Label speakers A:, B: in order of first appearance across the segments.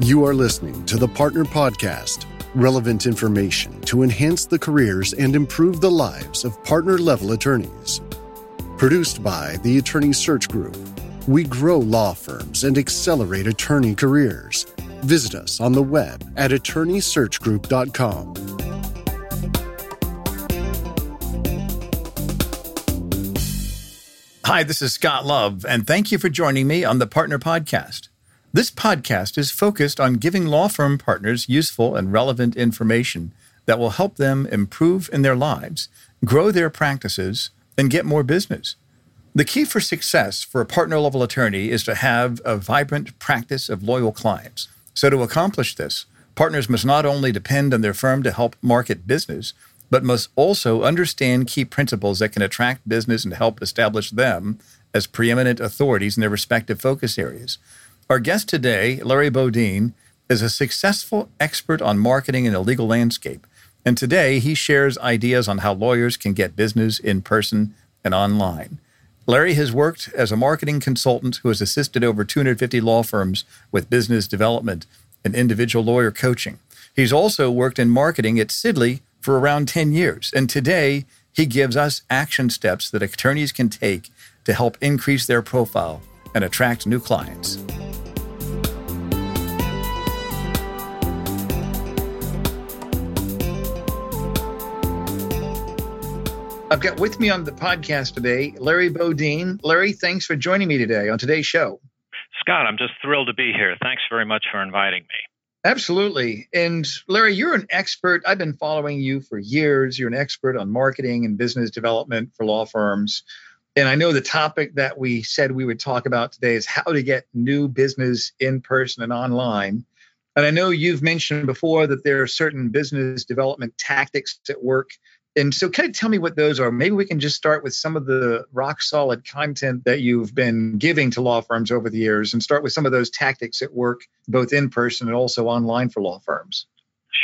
A: You are listening to the Partner Podcast relevant information to enhance the careers and improve the lives of partner level attorneys. Produced by the Attorney Search Group, we grow law firms and accelerate attorney careers. Visit us on the web at attorneysearchgroup.com.
B: Hi, this is Scott Love, and thank you for joining me on the Partner Podcast. This podcast is focused on giving law firm partners useful and relevant information that will help them improve in their lives, grow their practices, and get more business. The key for success for a partner level attorney is to have a vibrant practice of loyal clients. So, to accomplish this, partners must not only depend on their firm to help market business, but must also understand key principles that can attract business and help establish them as preeminent authorities in their respective focus areas. Our guest today, Larry Bodine, is a successful expert on marketing in the legal landscape. And today he shares ideas on how lawyers can get business in person and online. Larry has worked as a marketing consultant who has assisted over 250 law firms with business development and individual lawyer coaching. He's also worked in marketing at Sidley for around 10 years. And today he gives us action steps that attorneys can take to help increase their profile and attract new clients. I've got with me on the podcast today Larry Bodine. Larry, thanks for joining me today on today's show.
C: Scott, I'm just thrilled to be here. Thanks very much for inviting me.
B: Absolutely. And Larry, you're an expert. I've been following you for years. You're an expert on marketing and business development for law firms. And I know the topic that we said we would talk about today is how to get new business in person and online. And I know you've mentioned before that there are certain business development tactics at work and so, kind of tell me what those are. Maybe we can just start with some of the rock solid content that you've been giving to law firms over the years and start with some of those tactics at work, both in person and also online for law firms.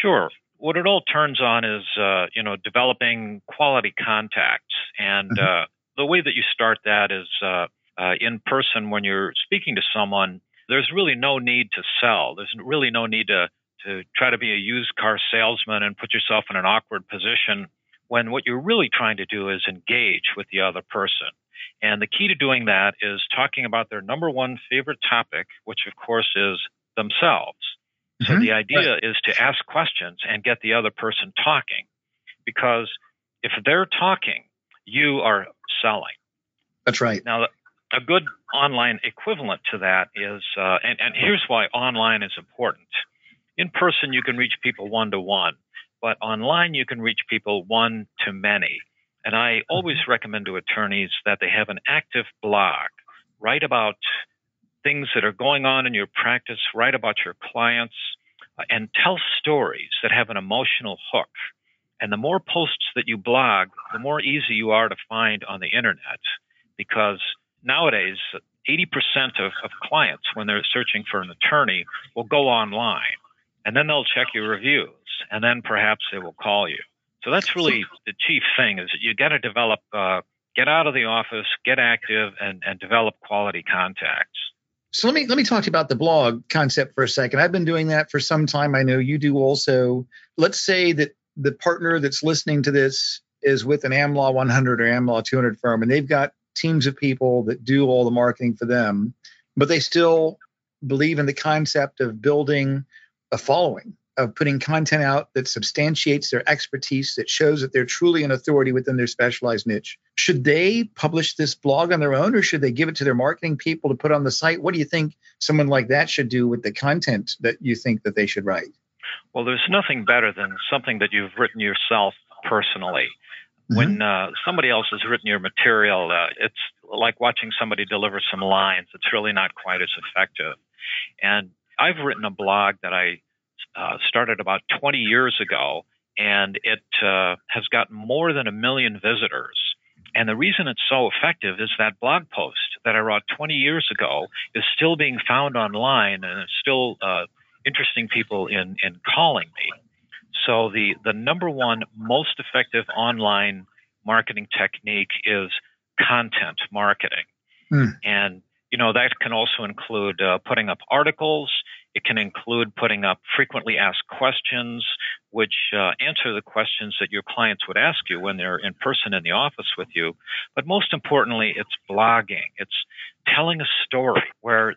C: Sure. What it all turns on is, uh, you know, developing quality contacts. And mm-hmm. uh, the way that you start that is uh, uh, in person when you're speaking to someone, there's really no need to sell. There's really no need to, to try to be a used car salesman and put yourself in an awkward position when what you're really trying to do is engage with the other person. And the key to doing that is talking about their number one favorite topic, which of course is themselves. Mm-hmm. So the idea right. is to ask questions and get the other person talking. Because if they're talking, you are selling.
B: That's right.
C: Now, a good online equivalent to that is, uh, and, and here's why online is important. In person, you can reach people one to one but online you can reach people one to many. And I always mm-hmm. recommend to attorneys that they have an active blog. Write about things that are going on in your practice, write about your clients, uh, and tell stories that have an emotional hook. And the more posts that you blog, the more easy you are to find on the internet because nowadays, 80% of, of clients, when they're searching for an attorney, will go online and then they'll check your reviews and then perhaps they will call you. So that's really the chief thing is that you got to develop, uh, get out of the office, get active, and, and develop quality contacts.
B: So let me let me talk to you about the blog concept for a second. I've been doing that for some time. I know you do also. Let's say that the partner that's listening to this is with an AmLaw 100 or AmLaw 200 firm, and they've got teams of people that do all the marketing for them, but they still believe in the concept of building a following of putting content out that substantiates their expertise, that shows that they're truly an authority within their specialized niche. Should they publish this blog on their own or should they give it to their marketing people to put on the site? What do you think someone like that should do with the content that you think that they should write?
C: Well, there's nothing better than something that you've written yourself personally. Mm-hmm. When uh, somebody else has written your material, uh, it's like watching somebody deliver some lines. It's really not quite as effective. And I've written a blog that I uh, started about 20 years ago, and it uh, has got more than a million visitors. And the reason it's so effective is that blog post that I wrote 20 years ago is still being found online and it's still uh, interesting people in, in calling me. So the, the number one most effective online marketing technique is content marketing. Mm. And, you know, that can also include uh, putting up articles It can include putting up frequently asked questions, which uh, answer the questions that your clients would ask you when they're in person in the office with you. But most importantly, it's blogging. It's telling a story where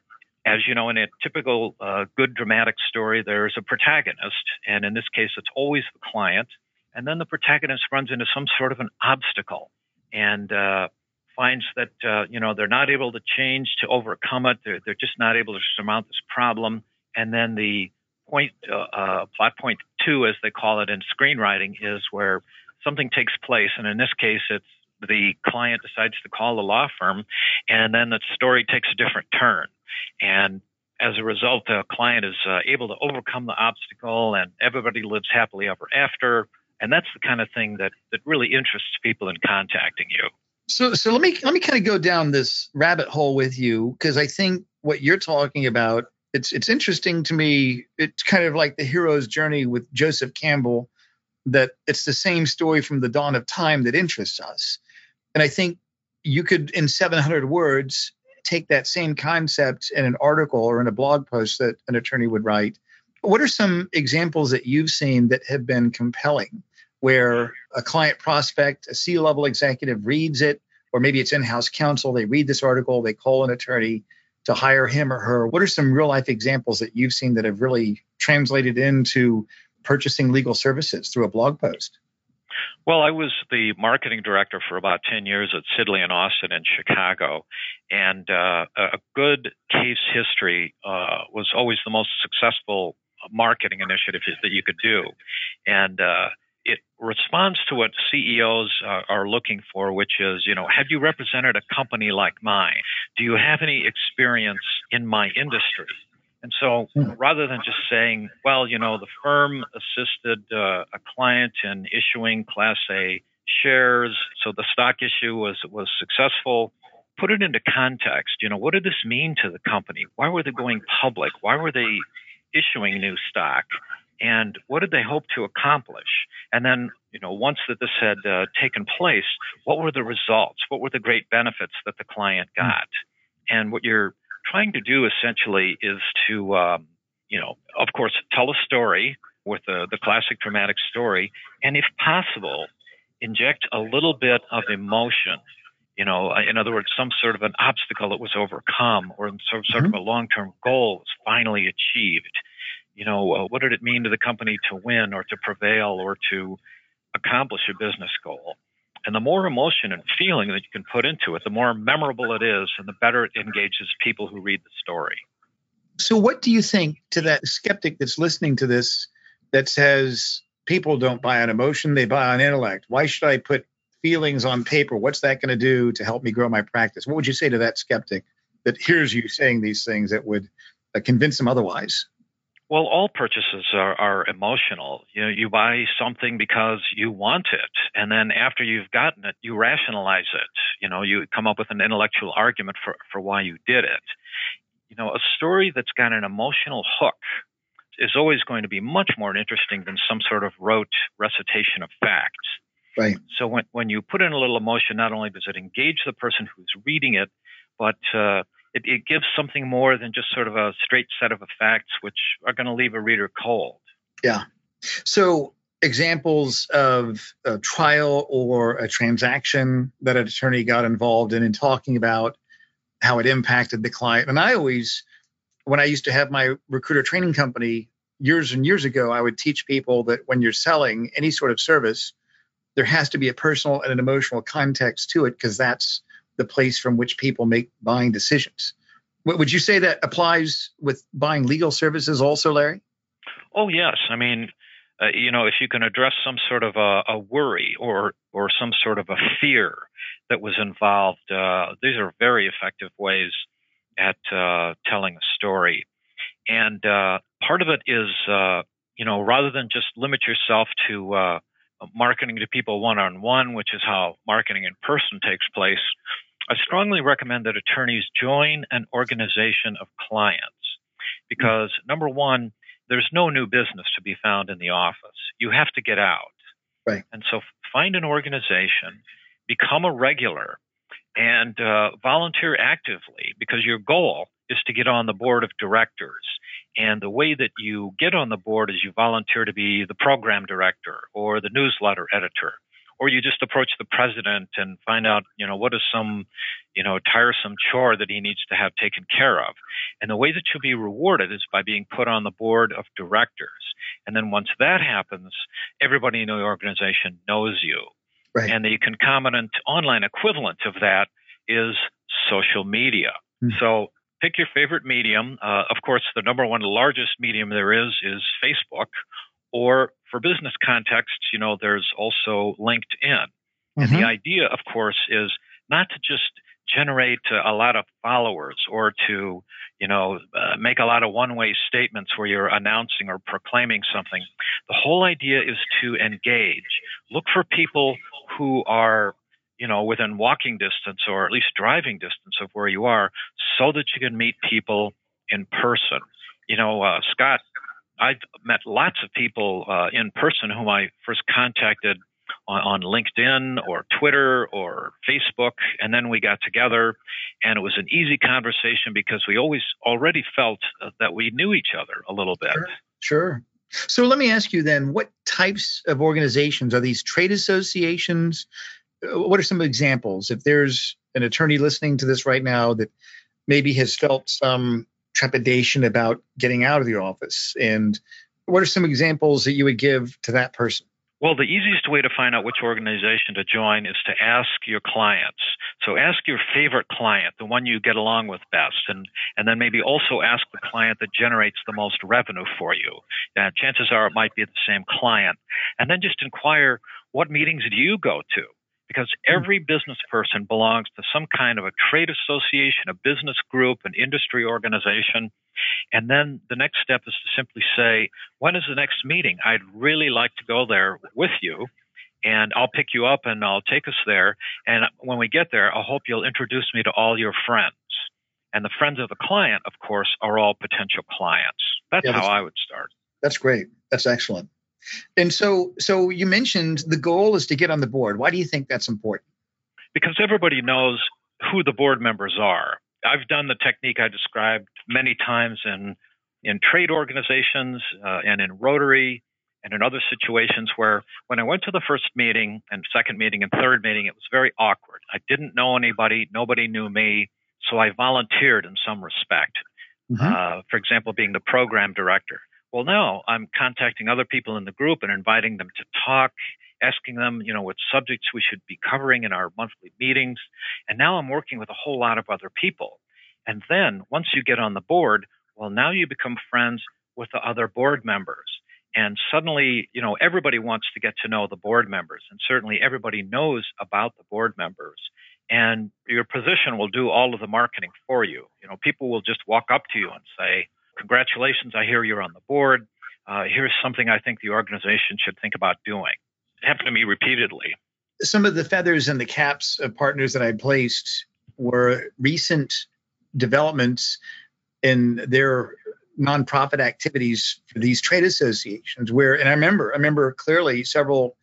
C: as you know, in a typical uh, good dramatic story, there's a protagonist, and in this case, it's always the client. And then the protagonist runs into some sort of an obstacle and uh, finds that uh, you know they're not able to change to overcome it. They're, they're just not able to surmount this problem. And then the point, uh, uh, plot point two, as they call it in screenwriting, is where something takes place, and in this case, it's the client decides to call the law firm, and then the story takes a different turn. And as a result, the client is uh, able to overcome the obstacle, and everybody lives happily ever after. And that's the kind of thing that that really interests people in contacting you.
B: So, so let me let me kind of go down this rabbit hole with you because I think what you're talking about it's it's interesting to me. It's kind of like the hero's journey with Joseph Campbell. That it's the same story from the dawn of time that interests us, and I think you could, in 700 words, take that same concept in an article or in a blog post that an attorney would write. What are some examples that you've seen that have been compelling, where a client prospect, a C level executive reads it, or maybe it's in house counsel, they read this article, they call an attorney to hire him or her? What are some real life examples that you've seen that have really translated into purchasing legal services through a blog post?
C: Well, I was the marketing director for about 10 years at Sidley and Austin in Chicago. And uh, a good case history uh, was always the most successful marketing initiative that you could do. And uh, it responds to what CEOs uh, are looking for, which is, you know, have you represented a company like mine? Do you have any experience in my industry? And so hmm. rather than just saying, well, you know, the firm assisted uh, a client in issuing Class A shares, so the stock issue was was successful. Put it into context. You know, what did this mean to the company? Why were they going public? Why were they issuing new stock? And what did they hope to accomplish? And then, you know, once that this had uh, taken place, what were the results? What were the great benefits that the client hmm. got? And what you're trying to do essentially is to, um, you know, of course, tell a story with the, the classic dramatic story, and if possible, inject a little bit of emotion. You know, uh, in other words, some sort of an obstacle that was overcome, or some sort mm-hmm. of a long-term goal was finally achieved. You know, uh, what did it mean to the company to win, or to prevail, or to accomplish a business goal? And the more emotion and feeling that you can put into it, the more memorable it is, and the better it engages people who read the story.
B: So, what do you think to that skeptic that's listening to this that says people don't buy on emotion, they buy on intellect? Why should I put feelings on paper? What's that going to do to help me grow my practice? What would you say to that skeptic that hears you saying these things that would uh, convince them otherwise?
C: Well, all purchases are, are emotional. You know, you buy something because you want it, and then after you've gotten it, you rationalize it. You know, you come up with an intellectual argument for, for why you did it. You know, a story that's got an emotional hook is always going to be much more interesting than some sort of rote recitation of facts.
B: Right.
C: So when when you put in a little emotion, not only does it engage the person who's reading it, but uh, it, it gives something more than just sort of a straight set of facts, which are going to leave a reader cold.
B: Yeah. So examples of a trial or a transaction that an attorney got involved in in talking about how it impacted the client. And I always, when I used to have my recruiter training company years and years ago, I would teach people that when you're selling any sort of service, there has to be a personal and an emotional context to it because that's the place from which people make buying decisions. Would you say that applies with buying legal services also, Larry?
C: Oh, yes. I mean, uh, you know, if you can address some sort of a, a, worry or or some sort of a fear that was involved, uh, these are very effective ways at uh, telling a story. And uh, part of it is, uh, you know, rather than just limit yourself to uh, marketing to people one on one, which is how marketing in person takes place, I strongly recommend that attorneys join an organization of clients because number one, there's no new business to be found in the office. You have to get out.
B: Right.
C: And so find an organization, become a regular, and uh, volunteer actively because your goal is to get on the board of directors. And the way that you get on the board is you volunteer to be the program director or the newsletter editor or you just approach the president and find out, you know, what is some, you know, tiresome chore that he needs to have taken care of. And the way that you'll be rewarded is by being put on the board of directors. And then once that happens, everybody in the organization knows you. Right. And the concomitant online equivalent of that is social media. Mm-hmm. So pick your favorite medium. Uh, of course, the number one largest medium there is is Facebook, or for business contexts, you know, there's also LinkedIn. Mm-hmm. And the mm-hmm. idea, of course, is not to just generate a lot of followers or to, you know, uh, make a lot of one-way statements where you're announcing or proclaiming something. The whole idea is to engage. Look for people who are you know, within walking distance or at least driving distance of where you are so that you can meet people in person. You know, uh, Scott I've met lots of people uh, in person whom I first contacted on, on, LinkedIn or Twitter or Facebook, and then we got together, and it was an easy conversation because we always already felt uh, that we knew each other a little bit.
B: Sure. sure. So let me ask you then, what types of organizations are these? Trade associations? Uh, what are some examples? If there's an attorney listening to this right now that maybe has felt some trepidation about getting out of the office? And what are some examples that you would give to that person?
C: Well, the easiest way to find out which organization to join is to ask your clients. So ask your favorite client, the one you get along with best, and, and then maybe also ask the client that generates the most revenue for you. And chances are it might be the same client. And then just inquire, what meetings do you go to? Because every business person belongs to some kind of a trade association, a business group, an industry organization. And then the next step is to simply say, when is the next meeting? I'd really like to go there with you. And I'll pick you up and I'll take us there. And when we get there, I hope you'll introduce me to all your friends. And the friends of the client, of course, are all potential clients. That's, yeah, that's how I would start.
B: That's great. That's excellent. And so, so you mentioned the goal is to get on the board. Why do you think that's important?
C: Because everybody knows who the board members are. I've done the technique I described many times in in trade organizations uh, and in Rotary and in other situations where when I went to the first meeting and second meeting and third meeting, it was very awkward. I didn't know anybody, nobody knew me, so I volunteered in some respect. Mm-hmm. Uh, for example, being the program director. Well, now I'm contacting other people in the group and inviting them to talk, asking them, you know, what subjects we should be covering in our monthly meetings. And now I'm working with a whole lot of other people. And then once you get on the board, well, now you become friends with the other board members. And suddenly, you know, everybody wants to get to know the board members. And certainly everybody knows about the board members. And your position will do all of the marketing for you. You know, people will just walk up to you and say, congratulations, I hear you're on the board. Uh, here's something I think the organization should think about doing. It happened to me repeatedly.
B: Some of the feathers and the caps of partners that I placed were recent developments in their nonprofit activities for these trade associations where and I remember I remember clearly several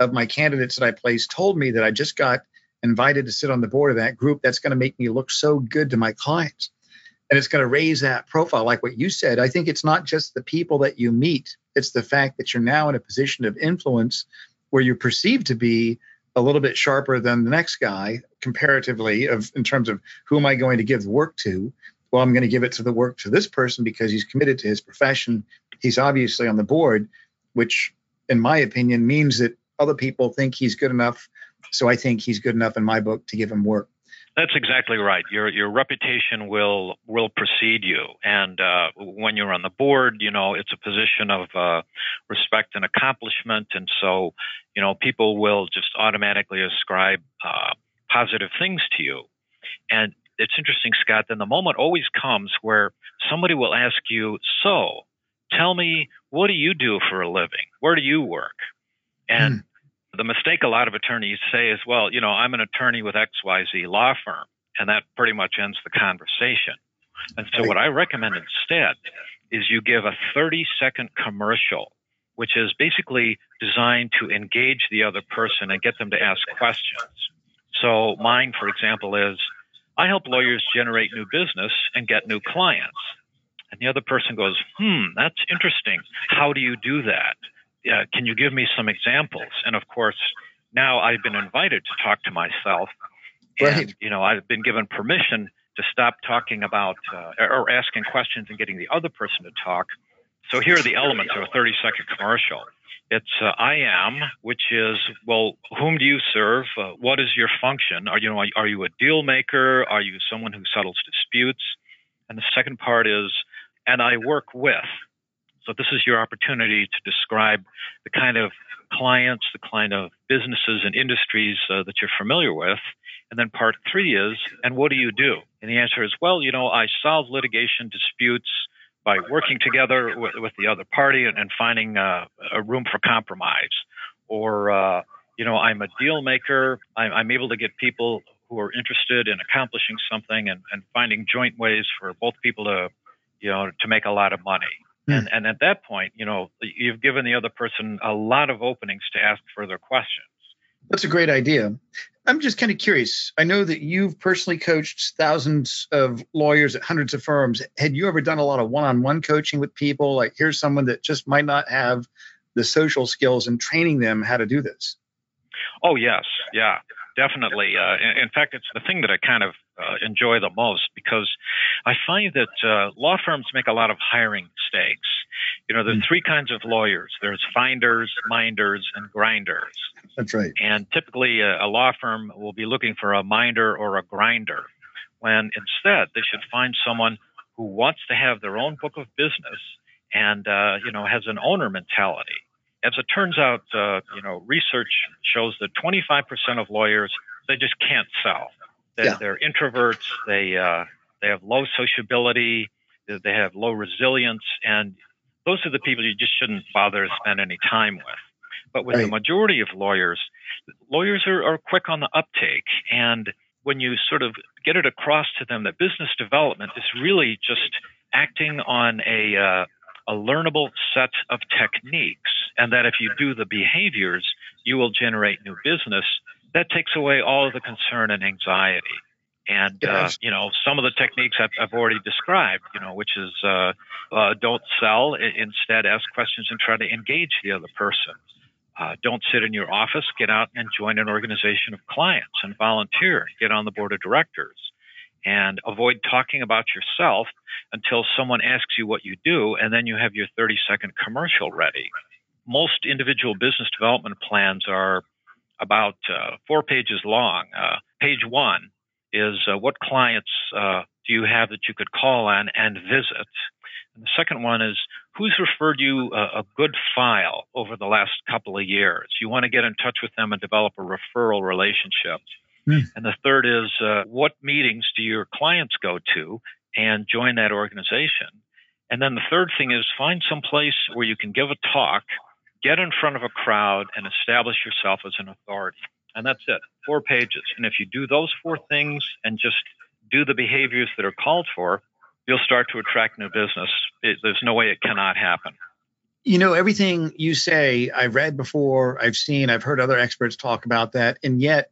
B: of my candidates that I placed told me that I just got invited to sit on the board of that group that's going to make me look so good to my clients and it's going to raise that profile. Like what you said i think it's not just the people that you meet it's the fact that you're now in a position of influence where you're perceived to be a little bit sharper than the next guy comparatively of in terms of who am i going to give the work to? Well i'm going to give it to the work to this person because he's committed to his profession. He's obviously on the board which in my opinion means that other people think he's good enough. So i think he's good enough in my book to give him work
C: that's exactly right. Your your reputation will will precede you, and uh, when you're on the board, you know it's a position of uh, respect and accomplishment, and so you know people will just automatically ascribe uh, positive things to you. And it's interesting, Scott. Then the moment always comes where somebody will ask you, "So, tell me, what do you do for a living? Where do you work?" And mm the mistake a lot of attorneys say is, well, you know, I'm an attorney with XYZ law firm, and that pretty much ends the conversation. And so, what I recommend instead is you give a 30 second commercial, which is basically designed to engage the other person and get them to ask questions. So, mine, for example, is I help lawyers generate new business and get new clients. And the other person goes, hmm, that's interesting. How do you do that? Uh, can you give me some examples? And of course, now I've been invited to talk to myself. And, right. you know, I've been given permission to stop talking about uh, or asking questions and getting the other person to talk. So here are the elements of a 30 second commercial. It's uh, I am, which is well, whom do you serve? Uh, what is your function? Are you know are you a deal maker? Are you someone who settles disputes? And the second part is, and I work with. So this is your opportunity to describe the kind of clients, the kind of businesses and industries uh, that you're familiar with. And then part three is, and what do you do? And the answer is, well, you know, I solve litigation disputes by working together with, with the other party and, and finding uh, a room for compromise. Or, uh, you know, I'm a deal maker. I'm, I'm, able to get people who are interested in accomplishing something and, and, finding joint ways for both people to, you know, to make a lot of money. Mm. And, and at that point, you know, you've given the other person a lot of openings to ask further questions.
B: That's a great idea. I'm just kind of curious. I know that you've personally coached thousands of lawyers at hundreds of firms. Had you ever done a lot of one on one coaching with people? Like, here's someone that just might not have the social skills and training them how to do this?
C: Oh, yes. Yeah, definitely. Uh, in, in, fact, it's the thing that I kind of uh, enjoy the most because I find that uh, law firms make a lot of hiring mistakes. You know, there's hmm. three kinds of lawyers there's finders, minders, and grinders.
B: That's right.
C: And typically, a, a law firm will be looking for a minder or a grinder, when instead they should find someone who wants to have their own book of business and, uh, you know, has an owner mentality. As it turns out, uh, you know, research shows that 25% of lawyers, they just can't sell. They, yeah. They're introverts. They, uh, they have low sociability. They have low resilience. And those are the people you just shouldn't bother to spend any time with. But with right. the majority of lawyers, lawyers are, are quick on the uptake. And when you sort of get it across to them that business development is really just acting on a, uh, a learnable set of techniques, and that if you do the behaviors, you will generate new business, that takes away all of the concern and anxiety. And uh, you know, some of the techniques I've, I've already described, you know, which is uh, uh, don't sell, instead ask questions and try to engage the other person. Uh, don't sit in your office. Get out and join an organization of clients and volunteer. Get on the board of directors. And avoid talking about yourself until someone asks you what you do, and then you have your 30 second commercial ready. Most individual business development plans are about uh, four pages long. Uh, page one is uh, what clients uh, do you have that you could call on and visit? And the second one is who's referred you a, a, good file over the last couple of years? You want to get in touch with them and develop a referral relationship. Mm. And the third is uh, what meetings do your clients go to and join that organization? And then the third thing is find some place where you can give a talk, get in front of a crowd, and establish yourself as an authority. And that's it, four pages. And if you do those four things and just do the behaviors that are called for, you'll start to attract new business. It, there's no way it cannot happen.
B: You know, everything you say, I've read before, I've seen, I've heard other experts talk about that. And yet,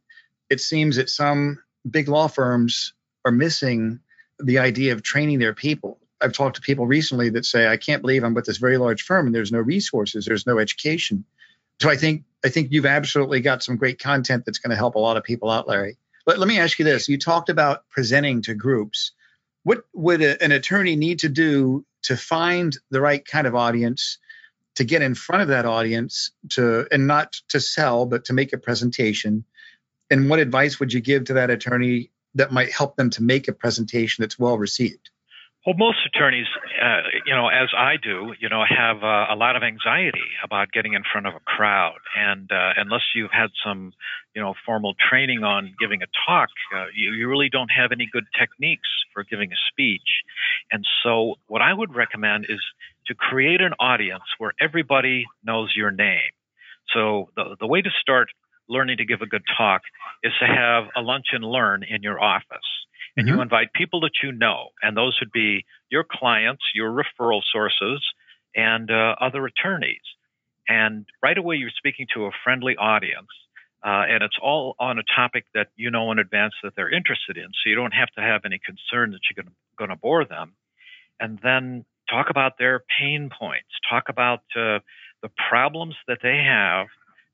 B: it seems that some big law firms are missing the idea of training their people. I've talked to people recently that say, I can't believe I'm with this very large firm and there's no resources, there's no education. So I think I think you've absolutely got some great content that's going to help a lot of people out, Larry. But let me ask you this: You talked about presenting to groups. What would a, an attorney need to do to find the right kind of audience, to get in front of that audience, to and not to sell, but to make a presentation? And what advice would you give to that attorney that might help them to make a presentation that's well received?
C: Well, most attorneys, uh, you know, as I do, you know, have uh, a lot of anxiety about getting in front of a crowd, and uh, unless you've had some, you know, formal training on giving a talk, uh, you, you really don't have any good techniques for giving a speech. And so, what I would recommend is to create an audience where everybody knows your name. So, the the way to start learning to give a good talk is to have a lunch and learn in your office and mm-hmm. you invite people that you know, and those would be your clients, your referral sources, and uh, other attorneys. And right away, you're speaking to a friendly audience, uh, and it's all on a topic that you know in advance that they're interested in, so you don't have to have any concern that you're going to bore them. and then talk about their pain points, talk about uh, the problems that they have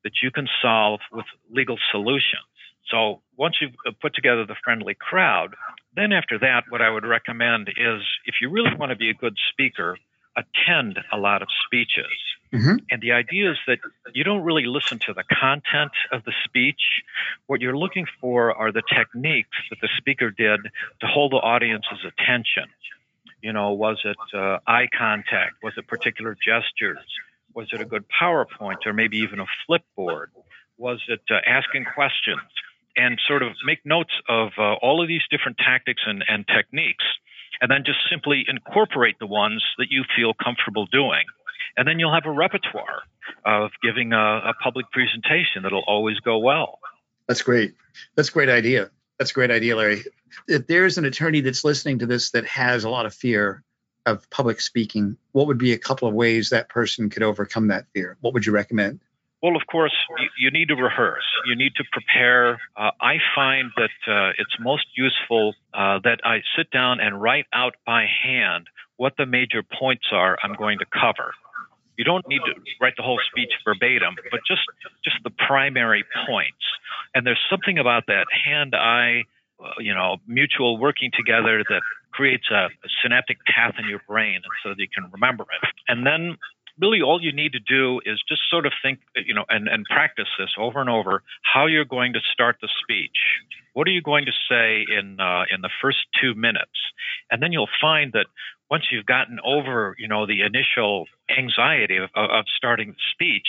C: that you can solve with legal solutions. So once you've uh, put together the friendly crowd, then after that, what I would recommend is if you really want to be a good speaker, attend a lot of speeches. Mm-hmm. And the idea is that you don't really listen to the content of the speech. What you're looking for are the techniques that the speaker did to hold the audience's attention. You know, was it uh, eye contact? Was it particular gestures? Was it a good PowerPoint or maybe even a flipboard? Was it uh, asking questions? And sort of make notes of uh, all of these different tactics and, and techniques, and then just simply incorporate the ones that you feel comfortable doing. And then you'll have a repertoire of giving a, a public presentation that'll always go well.
B: That's great. That's a great idea. That's a great idea, Larry. If there's an attorney that's listening to this that has a lot of fear of public speaking, what would be a couple of ways that person could overcome that fear? What would you recommend?
C: Well, of course, you, need to rehearse. You need to prepare. Uh, I find that uh, it's most useful uh, that I sit down and write out by hand what the major points are I'm going to cover. You don't need to write the whole speech verbatim, but just just the primary points. And there's something about that hand-eye, uh, you know, mutual working together that creates a, a synaptic path in your brain, and so that you can remember it. And then really all you need to do is just sort of think, you know, and, and practice this over and over how you're going to start the speech. What are you going to say in uh, in the first two minutes? And then you'll find that once you've gotten over, you know, the initial anxiety of, of starting the speech,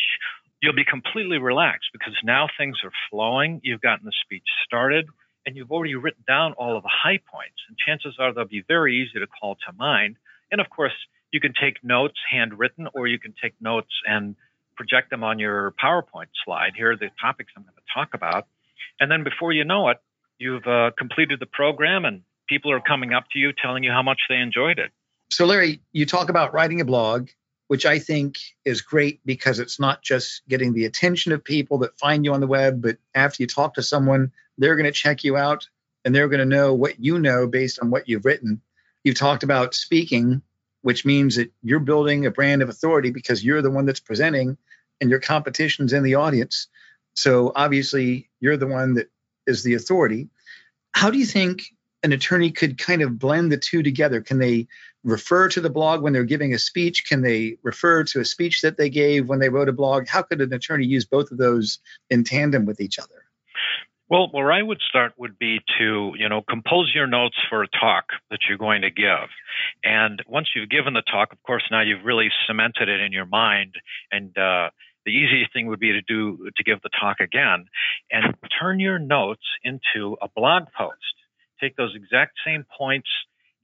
C: you'll be completely relaxed because now things are flowing. You've gotten the speech started and you've already written down all of the high points. And chances are they'll be very easy to call to mind. And of course, you can take notes handwritten or you can take notes and project them on your PowerPoint slide. Here are the topics I'm going to talk about. And then before you know it, you've uh, completed the program and people are coming up to you telling you how much they enjoyed it.
B: So, Larry, you talk about writing a blog, which I think is great because it's not just getting the attention of people that find you on the web, but after you talk to someone, they're going to check you out and they're going to know what you know based on what you've written. You've talked about speaking which means that you're building a brand of authority because you're the one that's presenting and your competition's in the audience. So obviously, you're the one that is the authority. How do you think an attorney could kind of blend the two together? Can they refer to the blog when they're giving a speech? Can they refer to a speech that they gave when they wrote a blog? How could an attorney use both of those in tandem with each other?
C: Well, where I would start would be to, you know, compose your notes for a talk that you're going to give. And once you've given the talk, of course, now you've really cemented it in your mind. And uh, the easiest thing would be to do to give the talk again and turn your notes into a blog post. Take those exact same points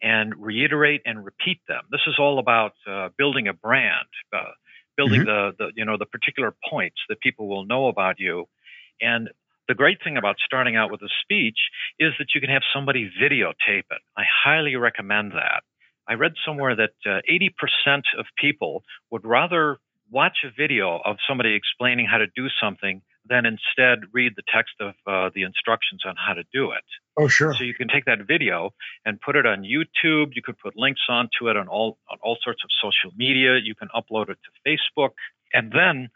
C: and reiterate and repeat them. This is all about uh, building a brand, uh, building mm-hmm. the, the you know the particular points that people will know about you. And the great thing about starting out with a speech is that you can have somebody videotape it. I highly recommend that. I read somewhere that uh, 80% of people would rather watch a video of somebody explaining how to do something than instead read the text of uh, the instructions on how to do it.
B: Oh, sure.
C: So you can take that video and put it on YouTube. You could put links onto it on all on all sorts of social media. You can upload it to Facebook, and then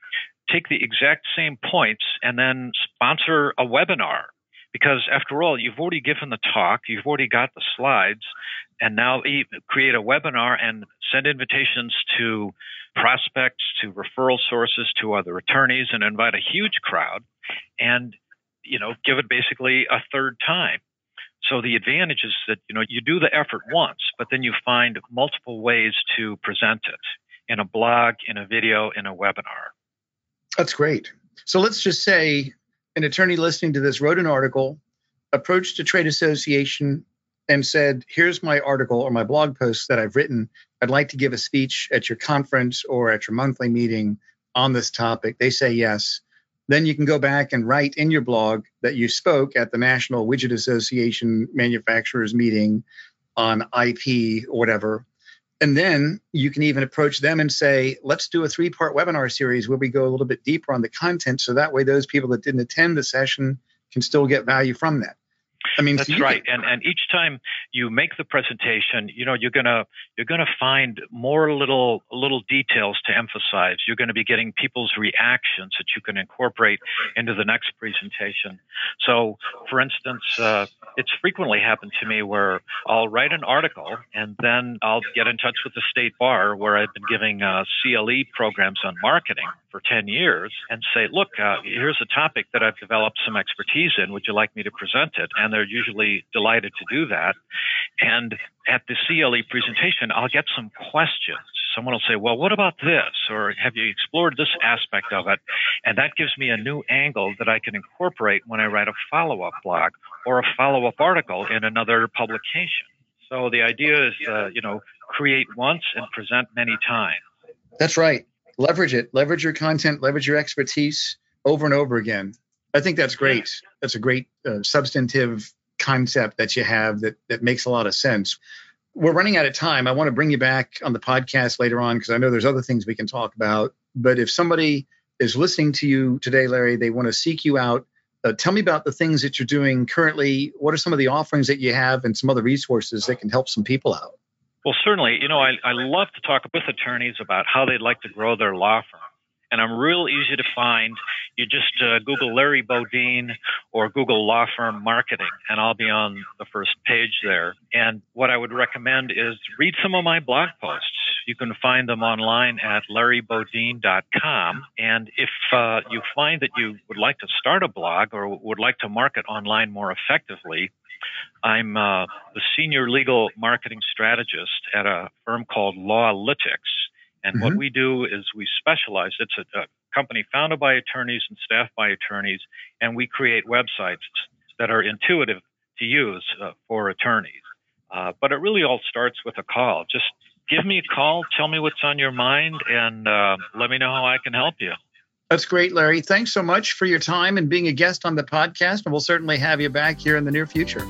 C: take the exact same points and then sponsor a webinar. Because after all, you've already given the talk, you've already got the slides, and now create a webinar and send invitations to prospects, to referral sources, to other attorneys, and invite a huge crowd, and you know give it basically a third time. So the advantage is that you know you do the effort once, but then you find multiple ways to present it in a blog, in a video, in a webinar.
B: That's great. So let's just say an attorney listening to this wrote an article, approached a trade association, and said, Here's my article or my blog post that I've written. I'd like to give a speech at your conference or at your monthly meeting on this topic. They say yes. Then you can go back and write in your blog that you spoke at the National Widget Association Manufacturers Meeting on IP or whatever. And then you can even approach them and say, let's do a three part webinar series where we go a little bit deeper on the content. So that way, those people that didn't attend the session can still get value from that.
D: I mean,
C: that's
D: so
C: right. Can... and and each time you make the presentation, you know, you're gonna you're gonna find more little little details to emphasize. You're going to be getting people's reactions that you can incorporate into the next presentation. So, for instance, uh, it's frequently happened to me where I'll write an article and then I'll get in touch with the state bar where I've been giving uh, CLE programs on marketing for 10 years and say, look, uh, here's a topic that I've developed some expertise in. Would you like me to present it? And they're usually delighted to do that. And at the CLE presentation, I'll get some questions. Someone will say, well, what about this? Or have you explored this aspect of it? And that gives me a new angle that I can incorporate when I write a follow up blog or a follow up article in another publication. So the idea is, uh, you know, create once and present many times.
D: That's right leverage it, leverage your content, leverage your expertise over and over again. I think that's great. That's a great uh, substantive concept that you have that that makes a lot of sense. We're running out of time. I want to bring you back on the podcast later on because I know there's other things we can talk about. But if somebody is listening to you today, Larry, they want to seek you out. Uh, tell me about the things that you're doing currently. What are some of the offerings that you have and some other resources that can help some people out?
C: Well, certainly. You know, I, I love to talk with attorneys about how they'd like to grow their law firm. And I'm real easy to find. You just uh, Google Larry Bodine or Google law firm marketing, and I'll be on the first page there. And what I would recommend is read some of my blog posts. You can find them online at larrybodine.com. And if uh, you find that you would like to start a blog or would like to market online more effectively, I'm uh, the senior legal marketing strategist at a firm called LawLytics. And mm-hmm. what we do is we specialize, it's a, a, company founded by attorneys and staffed by attorneys, and we create websites that are intuitive to use uh, for attorneys. Uh, but it really all starts with a call. Just give me a call, tell me what's on your mind, and uh, let me know how I can help you.
D: That's great, Larry. Thanks so much for your time and being a guest on the podcast. And we'll certainly have you back here in the near future.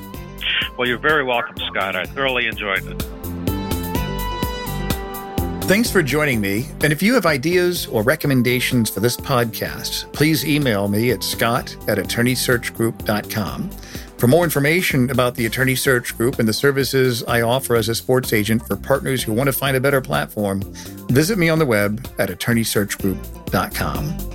C: Well, you're very welcome, Scott. I thoroughly enjoyed it.
B: Thanks for joining me. And if you have ideas or recommendations for this podcast, please email me at scott at attorneysearchgroup.com. For more information about the Attorney Search Group and the services I offer as a sports agent for partners who want to find a better platform, visit me on the web at attorneysearchgroup.com.